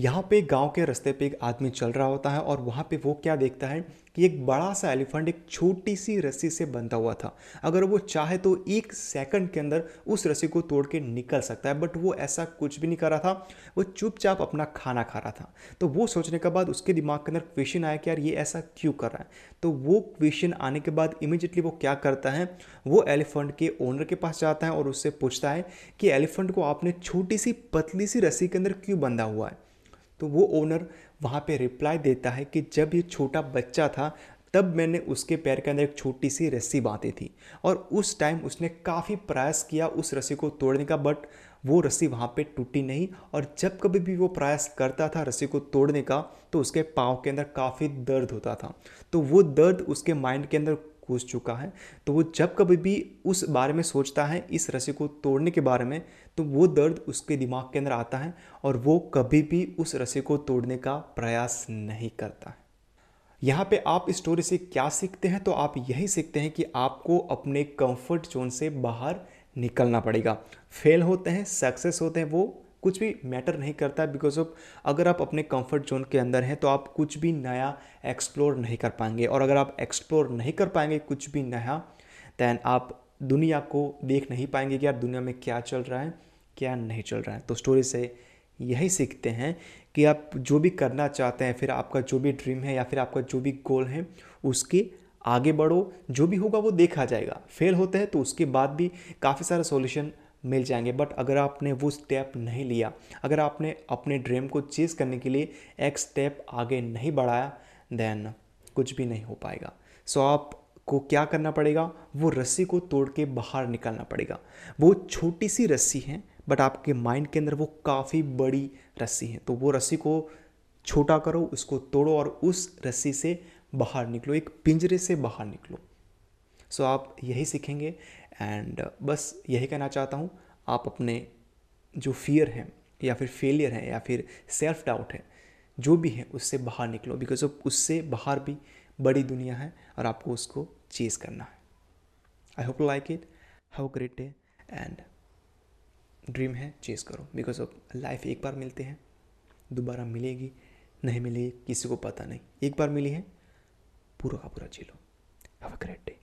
यहाँ पे गाँव के रास्ते पे एक आदमी चल रहा होता है और वहाँ पे वो क्या देखता है कि एक बड़ा सा एलिफेंट एक छोटी सी रस्सी से बंधा हुआ था। अगर वो चाहे तो एक सेकंड के अंदर उस रस्सी को तोड़ के निकल सकता है, बट वो ऐसा कुछ भी नहीं कर रहा था। वो चुपचाप अपना खाना खा रहा था। तो वो सोचने के बाद उसके दिमाग के अंदर क्वेश्चन आया कि यार ये ऐसा क्यों कर रहा है? तो वो क्वेश्चन आने के बाद इमिजिएटली वो क्या करता है? वो एलिफेंट के ओनर के पास जाता है और उससे पूछता है कि एलिफेंट को आपने छोटी सी पतली सी रस्सी के अंदर क्यों बंधा हुआ है? तो वो ओनर वहाँ पे रिप्लाई देता है कि जब ये छोटा बच्चा था, तब मैंने उसके पैर के अंदर एक छोटी सी रस्सी बांधी थी। और उस टाइम उसने काफ़ी प्रयास किया उस रस्सी को तोड़ने का बट वो रस्सी वहाँ पे टूटी नहीं। और जब कभी भी वो प्रयास करता था रस्सी को तोड़ने का तो उसके पाँव के अंदर काफ़ी दर्द होता था। तो वो दर्द उसके माइंड के अंदर घुस चुका है तो वो जब कभी भी उस बारे में सोचता है, इस रस्सी को तोड़ने के बारे में तो वो दर्द उसके दिमाग के अंदर आता है और वो कभी भी उस रस्सी को तोड़ने का प्रयास नहीं करता है। यहाँ पे आप इस स्टोरी से क्या सीखते हैं? तो आप यही सीखते हैं कि आपको अपने कंफर्ट जोन से बाहर निकलना पड़ेगा। फेल होते हैं सक्सेस होते हैं, वो कुछ भी मैटर नहीं करता है बिकॉज़ ऑफ़ अगर आप अपने कंफर्ट जोन के अंदर हैं तो आप कुछ भी नया एक्सप्लोर नहीं कर पाएँगे। और अगर आप एक्सप्लोर नहीं कर पाएँगे कुछ भी नया दैन आप दुनिया को देख नहीं पाएँगे कि यार दुनिया में क्या चल रहा है, क्या नहीं चल रहा है। तो स्टोरी से यही सीखते हैं कि आप जो भी करना चाहते हैं, फिर आपका जो भी ड्रीम है या फिर आपका जो भी गोल है, उसके आगे बढ़ो। जो भी होगा वो देखा जाएगा। फेल होते हैं तो उसके बाद भी काफ़ी सारा सॉल्यूशन मिल जाएँगे। बट अगर आपने वो स्टेप नहीं लिया, अगर आपने अपने ड्रीम को चेज़ करने के लिए एक स्टेप आगे नहीं बढ़ाया देन कुछ भी नहीं हो पाएगा। सो so आपको क्या करना पड़ेगा? वो रस्सी को तोड़ के बाहर निकलना पड़ेगा। वो छोटी सी रस्सी है बट आपके माइंड के अंदर वो काफ़ी बड़ी रस्सी है। तो वो रस्सी को छोटा करो, उसको तोड़ो और उस रस्सी से बाहर निकलो, एक पिंजरे से बाहर निकलो। सो आप यही सीखेंगे एंड uh, बस यही कहना चाहता हूँ आप अपने जो फियर हैं या फिर फेलियर है या फिर सेल्फ डाउट है जो भी है उससे बाहर निकलो बिकॉज़ ऑफ़ उससे बाहर भी बड़ी दुनिया है और आपको उसको चेज़ करना है। I hope like it have great day and dream है चेज़ करो बिकॉज़ ऑफ़ लाइफ एक बार मिलते हैं दोबारा मिलेगी नहीं मिलेगी किसी को पता नहीं। एक बार मिली है पूरा का पूरा जी लो। Have a great day